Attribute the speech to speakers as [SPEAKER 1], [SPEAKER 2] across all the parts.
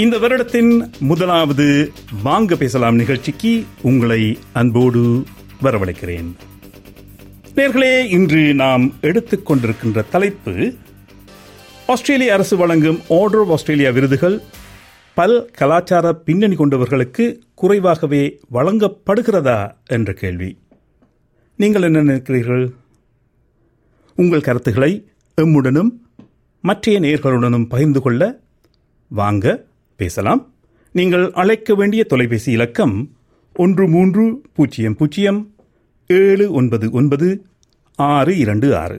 [SPEAKER 1] இந்த வருடத்தின் முதலாவது வாங்க பேசலாம் நிகழ்ச்சிக்கு உங்களை அன்போடு வரவழைக்கிறேன். நேர்களே இன்று நாம் எடுத்துக்கொண்டிருக்கின்ற தலைப்பு ஆஸ்திரேலிய அரசு வழங்கும் ஆர்டர் ஆஃப் ஆஸ்திரேலியா விருதுகள் பல் கலாச்சார பின்னணி கொண்டவர்களுக்கு குறைவாகவே வழங்கப்படுகிறதா என்ற கேள்வி. நீங்கள் என்ன நினைக்கிறீர்கள்? உங்கள் கருத்துக்களை எம்முடனும் மற்றைய நேர்களுடனும் பகிர்ந்து கொள்ள வாங்க. பேசலாம் நீங்கள் அழைக்க வேண்டிய தொலைபேசி இலக்கம் ஒன்று மூன்று பூஜ்ஜியம் பூஜ்ஜியம் ஏழு ஒன்பது ஒன்பது ஆறு இரண்டு ஆறு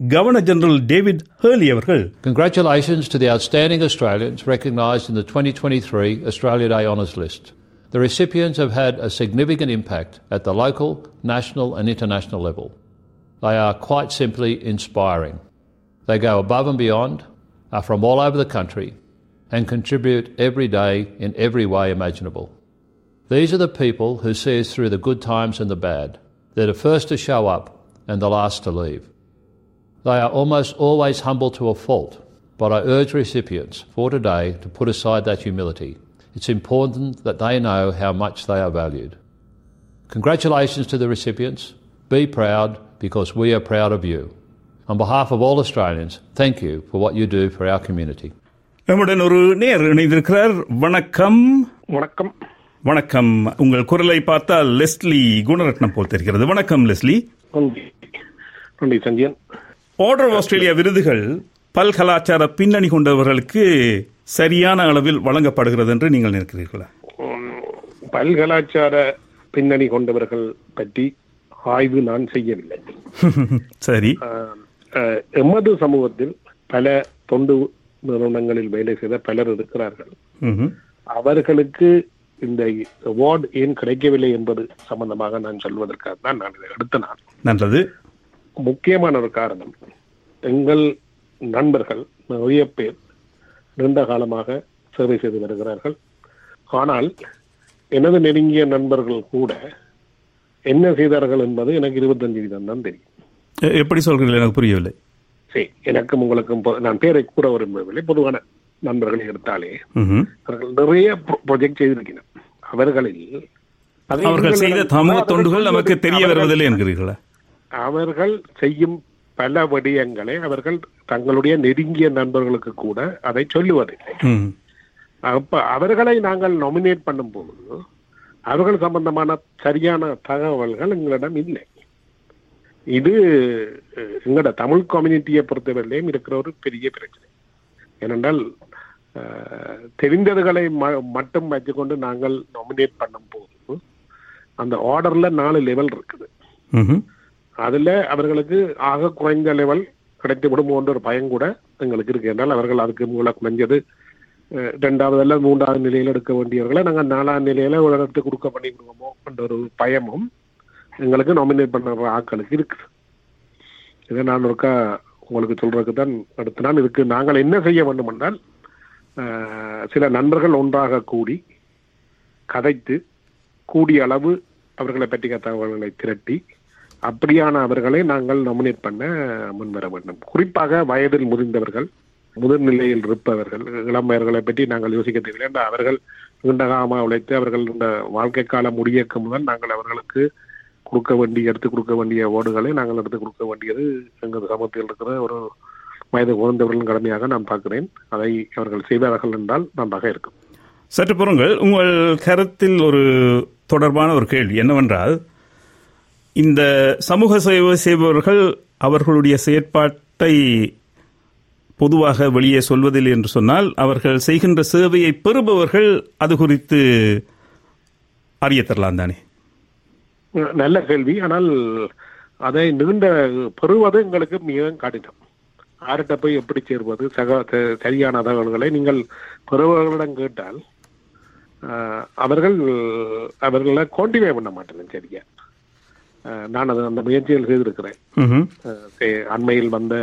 [SPEAKER 1] கவர்னர் ஜெனரல் டேவிட் ஹேர்லி அவர்கள்
[SPEAKER 2] Congratulations to the outstanding Australians recognised in the 2023 Australia Day Honours List. The recipients have had a significant impact at the local, national, and international level. They are quite simply inspiring. They go above and beyond, are from all over the country, and contribute every day in every way imaginable. These are the people who see us through the good times and the bad. They're the first to show up and the last to leave. They are almost always humble to a fault, but I urge recipients for today to put aside that humility. It's important that they know how much they are valued. Congratulations to the recipients. Be proud because we are proud of you. On behalf of all Australians, thank you for what you do for our community.
[SPEAKER 1] நம்முடன் ஒரு நேர் இணைந்திருக்கிறார். வணக்கம்.
[SPEAKER 3] வணக்கம்.
[SPEAKER 1] வணக்கம். உங்கள் குரலை பார்த்தால் லெஸ்லி குணரத்னம் போல் தெரிகிறது. வணக்கம்
[SPEAKER 3] Leslie. Sanjayan.
[SPEAKER 1] Order of Australia விருதுகள் பல்கலாச்சார பின்னணி கொண்டவர்களுக்கு சரியான அளவில் வழங்கப்படுகிறது என்று நீங்கள் நினைக்கிறீர்களா?
[SPEAKER 3] பல்கலாச்சார பின்னணி கொண்டவர்கள் பற்றி ஆய்வு நான் செய்யவில்லை.
[SPEAKER 1] சரி.
[SPEAKER 3] எமது சமூகத்தில் பல தொண்டு நிறுவனங்களில் வேலை செய்த பலர் இருக்கிறார்கள். அவர்களுக்கு இந்த அவார்டு ஏன் கிடைக்கவில்லை என்பது சம்பந்தமாக நான் சொல்வதற்காக தான் நான் இதை எடுத்த நான்
[SPEAKER 1] நல்லது
[SPEAKER 3] முக்கியமான ஒரு காரணம் எங்கள் நண்பர்கள் நிறைய பேர் நீண்ட காலமாக சேவை செய்து வருகிறார்கள். ஆனால் எனது நெருங்கிய நண்பர்கள் கூட என்ன செய்தார்கள் என்பது எனக்கு இருபத்தஞ்சு வீதம் தான் தெரியும்
[SPEAKER 1] எப்படி சொல்கிறீர்கள்? எனக்கு புரியவில்லை.
[SPEAKER 3] சரி எனக்கும் உங்களுக்கும் நான் பேரை கூற விரும்பவில்லை பொதுவான நண்பர்களை எடுத்தாலே. அவர்கள் நிறைய ப்ரொஜெக்ட் செய்திருக்கிறார் அவர்களில்
[SPEAKER 1] அவர்கள் செய்த சமூக தொண்டுகள் நமக்கு தெரிய வருவதில்லை என்கிறீர்களா
[SPEAKER 3] அவர்கள் செய்யும் பல விடயங்களை அவர்கள் தங்களுடைய நெருங்கிய நண்பர்களுக்கு கூட அதை சொல்லுவதில்லை. அப்ப அவர்களை நாங்கள் நாமினேட் பண்ணும்போது அவர்கள் சம்பந்தமான சரியான தகவல்கள் எங்களிடம் இல்லை இது எங்களோட தமிழ் கம்யூனிட்டியை பொறுத்தவரையிலையும் இருக்கிற ஒரு பெரிய பிரச்சனை. ஏனென்றால் தெரிந்ததுகளை ம- மட்டும் வச்சுக்கொண்டு நாங்கள் நாமினேட் பண்ணும்போது அந்த ஆர்டர்ல நாலு லெவல் இருக்குது. அதுல அவர்களுக்கு ஆக குறைந்த லெவல் கிடைத்து விடுமோன்ற ஒரு பயம் கூட எங்களுக்கு இருக்கு. என்றால் அவர்கள் அதுக்கு மூல குறைஞ்சது அஹ், இரண்டாவது அல்ல மூன்றாவது நிலையில எடுக்க வேண்டியவர்களை நாங்கள் நாலாம் நிலையில ஒரு இடத்துக்கு கொடுக்க பண்ணி விடுவோமோ என்ற ஒரு பயமும் எங்களுக்கு நாமினேட் பண்ணுற ஆட்களுக்கு இருக்கு இதை நான் ஒருக்கா உங்களுக்கு சொல்றதுக்கு தான் அடுத்த நாள் இதுக்கு நாங்கள் என்ன செய்ய வேண்டும் என்றால் சில நண்பர்கள் ஒன்றாக கூடி கதைத்து கூடிய அளவு அவர்களை பற்றிய தகவல்களை திரட்டி அப்படியான அவர்களை நாங்கள் நாமினேட் பண்ண முன்வர வேண்டும். குறிப்பாக வயதில் முதிர்ந்தவர்கள் முதிர்நிலையில் இருப்பவர்கள் இளம்பயர்களை பற்றி நாங்கள் யோசிக்க தேவையில்லை. அவர்கள் நீண்டகாம உழைத்து அவர்கள் இந்த வாழ்க்கை காலம் முடியக்கும் முதல் நாங்கள் அவர்களுக்கு கொடுக்க வேண்டிய எடுத்து கொடுக்க வேண்டிய ஓடுகளை நாங்கள் எடுத்து கொடுக்க வேண்டியது எங்கள் சமூகத்தில் இருக்கிற ஒரு வயது குறைந்தவர்களின் கடமையாக நான் பார்க்கிறேன். அதை அவர்கள் செய்தார்கள் என்றால் நன்றாக இருக்கும்.
[SPEAKER 1] சற்று பொறுங்கள் உங்கள் கருத்தில் ஒரு தொடர்பான ஒரு கேள்வி என்னவென்றால் இந்த சமூக சேவை செய்பவர்கள் அவர்களுடைய செயற்பாட்டை பொதுவாக வெளியே சொல்வதில்லை என்று சொன்னால் அவர்கள் செய்கின்ற சேவையை பெறுபவர்கள் அது குறித்து அறிய தரலாம் தானே?
[SPEAKER 3] நல்ல கேள்வி. ஆனால் அதை நீண்ட பெறுவது எங்களுக்கு மிகவும் கடினம். யார்கிட்ட போய் எப்படி சேர்வது? சக சரியான தகவல்களை நீங்கள் பெறுபவர்களிடம் கேட்டால் அவர்கள் அவர்களை குவான்டிஃபை பண்ண மாட்டேன் சரியா? நான் அது அந்த முயற்சிகள் செய்திருக்கிறேன். அண்மையில் வந்த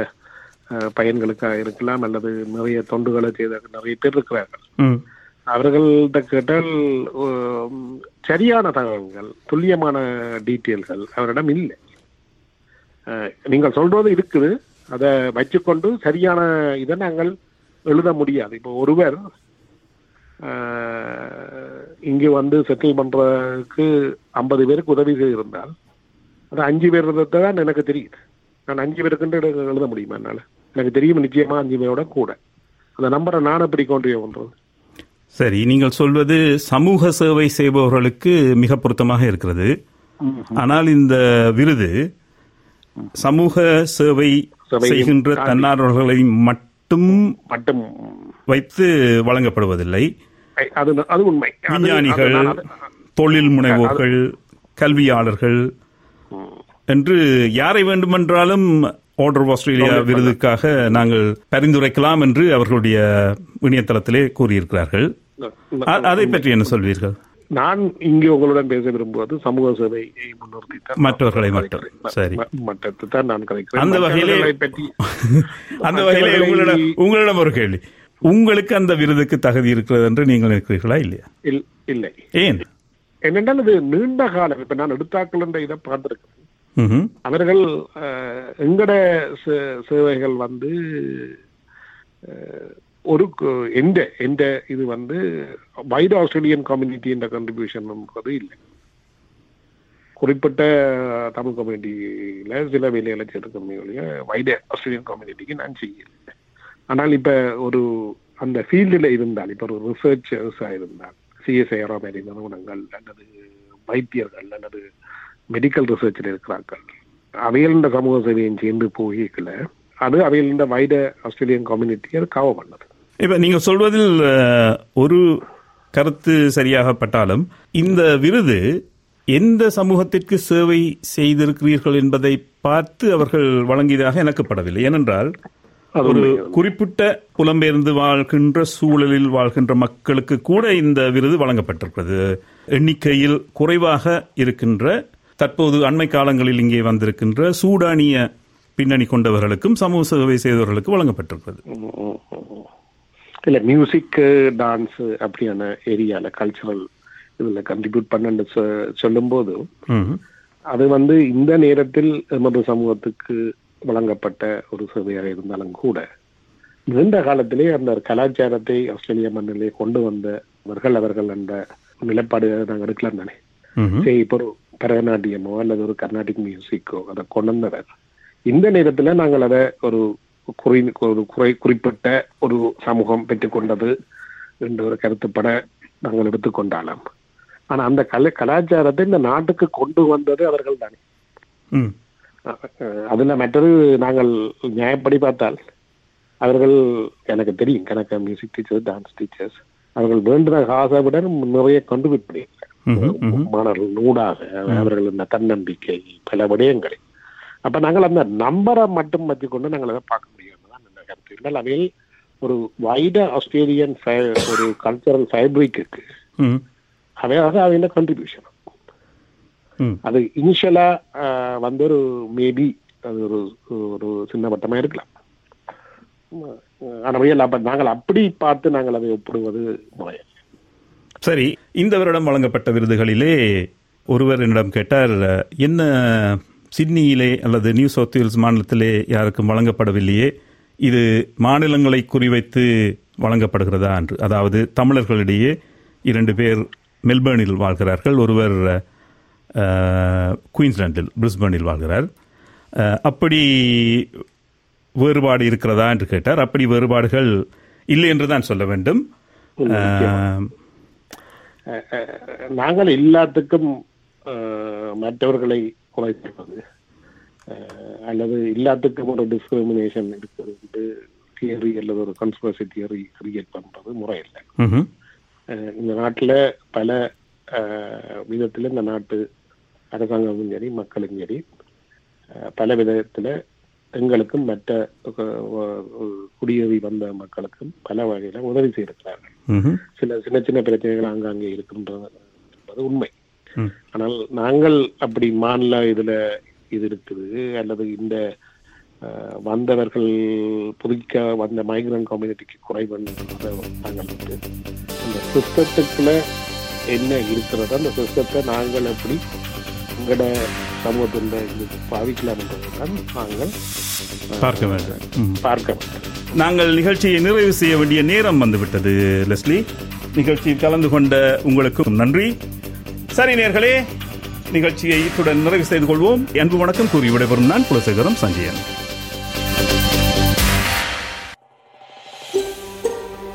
[SPEAKER 3] பயன்களுக்காக இருக்கலாம் அல்லது நிறைய தொண்டுகளை செய்த நிறைய பேர் இருக்கிறார்கள். அவர்கள்ட்ட கேட்டால் சரியான தகவல்கள் துல்லியமான டீட்டெயில்கள் அவரிடம் இல்லை. நீங்கள் சொல்றது இருக்குது. அதை வச்சுக்கொண்டு சரியான இதை நாங்கள் எழுத முடியாது. இப்போ ஒருவர் இங்கே வந்து செட்டில் பண்றதுக்கு ஐம்பது பேருக்கு உதவி செய்திருந்தால் அது அஞ்சு பேர் தான் எனக்கு தெரியுது. நான் அஞ்சு பேருக்குன்ட்டு எழுத- முடியுமா என்னால்? எனக்கு தெரியும் நிச்சயமா அஞ்சு பேரோட கூட. அந்த நம்பரை நான் எப்படி கொண்டு பண்றது
[SPEAKER 1] சரி நீங்கள் சொல்வது சமூக சேவை செய்பவர்களுக்கு மிக பொருத்தமாக இருக்கிறது. ஆனால் இந்த விருது சமூக சேவை செய்கின்ற. தன்னார்வர்களை மட்டும்
[SPEAKER 3] மட்டும்.
[SPEAKER 1] வைத்து வழங்கப்படுவதில்லை.
[SPEAKER 3] அது உண்மை.
[SPEAKER 1] விஞ்ஞானிகள் தொழில் முனைவோர்கள் கல்வியாளர்கள் என்று யாரை வேண்டுமென்றாலும் ஆர்டர் ஆஸ்திரேலியா விருதுக்காக நாங்கள் பரிந்துரைக்கலாம் என்று அவர்களுடைய இணையதளத்திலே கூறியிருக்கிறார்கள். அதை பற்றி என்ன சொல்வீர்கள்?
[SPEAKER 3] நான் இங்கு உங்களுடன் பேச விரும்புவது சமூக சேவையை முன்னிறுத்தி
[SPEAKER 1] மற்றவர்களை மட்டும். சரி.
[SPEAKER 3] மட்டத்தை தான் நான் கதைக்கிறேன்
[SPEAKER 1] அந்த வகையிலே
[SPEAKER 3] பற்றி
[SPEAKER 1] அந்த வகையிலே உங்களிடம் உங்களிடம் ஒரு கேள்வி. உங்களுக்கு அந்த விருதுக்கு தகுதி இருக்கிறது என்று நீங்கள் நினைக்கிறீர்களா இல்லையா?
[SPEAKER 3] இல்- இல்லை.
[SPEAKER 1] ஏன்?
[SPEAKER 3] என்னென்றால் இது நீண்ட காலம் இப்ப நான் எடுத்தாக்கள் என்ற இதை பார்த்திருக்கேன். அவர்கள் எங்கட சேவைகள் வந்து ஒரு கு- எந்த எந்த இது வந்து வைட் ஆஸ்திரேலியன் கம்யூனிட்டி என்ற கண்ட்ரிபியூஷன் என்பது இல்லை. குறிப்பிட்ட தமிழ் கம்யூனிட்டியில் சில வேலைகளை செய்திருக்கமே ஒழிய வைட் ஆஸ்திரேலியன் கம்யூனிட்டிக்கு நான் செய்யல ஆனால் இப்போ ஒரு அந்த ஃபீல்டில் இருந்தால் இப்போ ஒரு ரிசர்ச்சர்ஸாக இருந்தால் சிஎஸ்ஐஆரோ மாதிரி நிறுவனங்கள் அல்லது வைத்தியர்கள் அல்லது மெடிக்கல் ரிசர்ச்சில் இருக்கிறார்கள் அவைகளின் சமூக சேவையும் சேர்ந்து போகிக்கல அது அவைகளின் வைட ஆஸ்திரேலியன் கம்யூனிட்டியை காவ கவர் பண்ணது.
[SPEAKER 1] இப்ப நீங்க சொல்வதில் ஒரு கருத்து சரியாகப்பட்டாலும் இந்த விருது எந்த சமூகத்திற்கு சேவை செய்திருக்கிறீர்கள் என்பதை பார்த்து அவர்கள் வழங்கியதாக எனக்கு படவில்லை ஏனென்றால் ஒரு. குறிப்பிட்ட புலம்பெயர்ந்து வாழ்கின்ற சூழலில் வாழ்கின்ற மக்களுக்கு கூட இந்த விருது வழங்கப்பட்டிருக்கிறது. எண்ணிக்கையில் குறைவாக இருக்கின்ற தற்போது அண்மை காலங்களில் இங்கே வந்திருக்கின்ற சூடானிய பின்னணி கொண்டவர்களுக்கும் சமூக சேவை செய்தவர்களுக்கு வழங்கப்பட்டிருக்கிறது.
[SPEAKER 3] இல்ல மியூசிக் டான்ஸ் அப்படியான ஏரியால கல்ச்சரல் இதுல கண்ட்ரிபியூட் பண்ணு சொல்லும் போது
[SPEAKER 1] ம்ஹும்.
[SPEAKER 3] அது வந்து இந்த நேரத்தில் எமது சமூகத்துக்கு வழங்கப்பட்ட ஒரு சேவையாக இருந்தாலும் கூட நீண்ட காலத்திலே அந்த கலாச்சாரத்தை ஆஸ்திரேலிய மண்ணிலே கொண்டு வந்தவர்கள் அவர்கள் அந்த நிலைப்பாடு நாங்கள் எடுக்கலாம் தானே. சரி இப்போ ஒரு பரதநாட்டியமோ அல்லது ஒரு கர்நாடிக் மியூசிக்கோ அதை கொண்டு வந்தவர் இந்த நேரத்துல நாங்கள் அதை ஒரு குறி ஒரு குறை குறிப்பிட்ட ஒரு சமூகம் பெற்றுக்கொண்டது என்ற ஒரு கருத்துப்பட நாங்கள் எடுத்துக்கொண்டாலாம். ஆனா அந்த கலை கலாச்சாரத்தை இந்த நாட்டுக்கு கொண்டு வந்தது அவர்கள் தானே. அதுல மற்றது நாங்கள் நியாயப்படி பார்த்தால் அவர்கள் எனக்கு தெரியும் கணக்க மியூசிக் டீச்சர்ஸ் டான்ஸ் டீச்சர்ஸ் அவர்கள் வேண்டுன காசை விட நிறைய கண்டுபிட் பண்ணியிருக்காங்க மாணவர்கள் நூடாக அவர்கள் இந்த தன்னம்பிக்கை பல விடயங்களை. அப்ப நாங்கள் அந்த நம்பரை மட்டும் வச்சு கொண்டு நாங்கள் அதை பார்க்க முடியும் தான் கருத்து. இருந்தால் அவையில் ஒரு வைட ஆஸ்திரேலியன் ஒரு கல்ச்சரல் ஃபேப்ரிக்கு
[SPEAKER 1] ம்.
[SPEAKER 3] அவையாக அவையில கண்ட்ரிபியூஷன். அது இனிஷியலா வந்து ஒரு மேபி அது ஒரு ஒரு சின்ன வட்டமா இருக்கலாம். ஆனா real அப்ப நாங்கள் அப்படி பார்த்து நாங்கள் அதை ஒப்பிடுவது முறைய
[SPEAKER 1] சரி இந்த வருடம் வழங்கப்பட்ட விருதுகளிலே ஒருவர் என்னிடம் கேட்டார் என்ன சிட்னியிலே அல்லது நியூ சவுத் வேல்ஸ் மாநிலத்திலே யாருக்கும் வழங்கப்படவில்லையே. இது மாநிலங்களை குறிவைத்து வழங்கப்படுகிறதா என்று. அதாவது தமிழர்களிடையே இரண்டு பேர் மெல்பர்னில் வாழ்கிறார்கள். ஒருவர் குயின்ஸ்லாண்டில் பிரிஸ்பர்னில் வாழ்கிறார். அப்படி வேறுபாடு இருக்கிறதா என்று கேட்டார். அப்படி வேறுபாடுகள் இல்லை என்று தான் சொல்ல வேண்டும்.
[SPEAKER 3] நாங்கள் எல்லாத்துக்கும் மற்றவர்களை குறை சொல்வது அஹ், அல்லது எல்லாத்துக்கும் ஒரு டிஸ்கிரிமினேஷன் இருக்கிறது தியரி அல்லது ஒரு கன்ஸ்பரசி தியரி கிரியேட் பண்றது முறை இல்லை
[SPEAKER 1] ம்ஹும்.
[SPEAKER 3] அஹ் இந்த நாட்டுல பல விதத்துல இந்த நாட்டு அரசாங்கமும் சரி மக்களும் சரி பல விதத்துல எங்களுக்கும் மற்ற குடியேறி வந்த மக்களுக்கும் பல வகையில உதவி செய்திருக்கிறார்கள். சில சின்ன சின்ன பிரச்சனைகள் ஆங்காங்கே இருக்கின்றது என்பது உண்மை. ஆனால் நாங்கள் அப்படி மாநில இதுல இது இருக்குது அல்லது இந்த வந்தவர்கள் புதுக்க வந்த மைக்ரண்ட் கம்யூனிட்டிக்கு குறைவு நாங்கள் வந்து அந்த சிஸ்டத்துக்குள்ள என்ன இருக்கிறதோ அந்த சிஸ்டத்தை நாங்கள் எப்படி எங்களோட சமூகத்தில் இதுக்கு பாதிக்கலாம் என்றதுதான் நாங்கள்
[SPEAKER 1] பார்க்க வேண்டும்.
[SPEAKER 3] பார்க்க
[SPEAKER 1] நாங்கள் நிகழ்ச்சியை நிறைவு செய்ய வேண்டிய நேரம் வந்துவிட்டது லெஸ்லி. நிகழ்ச்சியில் கலந்து கொண்ட உங்களுக்கு நன்றி. சரி நேர்களே நிகழ்ச்சியை இத்துடன் நிறைவு செய்து கொள்வோம். அன்பு வணக்கம் கூறி விடைபெறும் நான் குலசேகரம் சஞ்சயன்.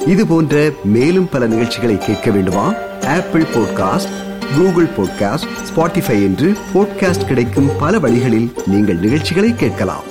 [SPEAKER 4] இது போன்ற மேலும் பல நிகழ்ச்சிகளை கேட்க வேண்டுமா? Apple podcast Google podcast Spotify என்று பாட்காஸ்ட் கிடைக்கும் பல வழிகளில் நீங்கள் நிகழ்ச்சிகளை கேட்கலாம்.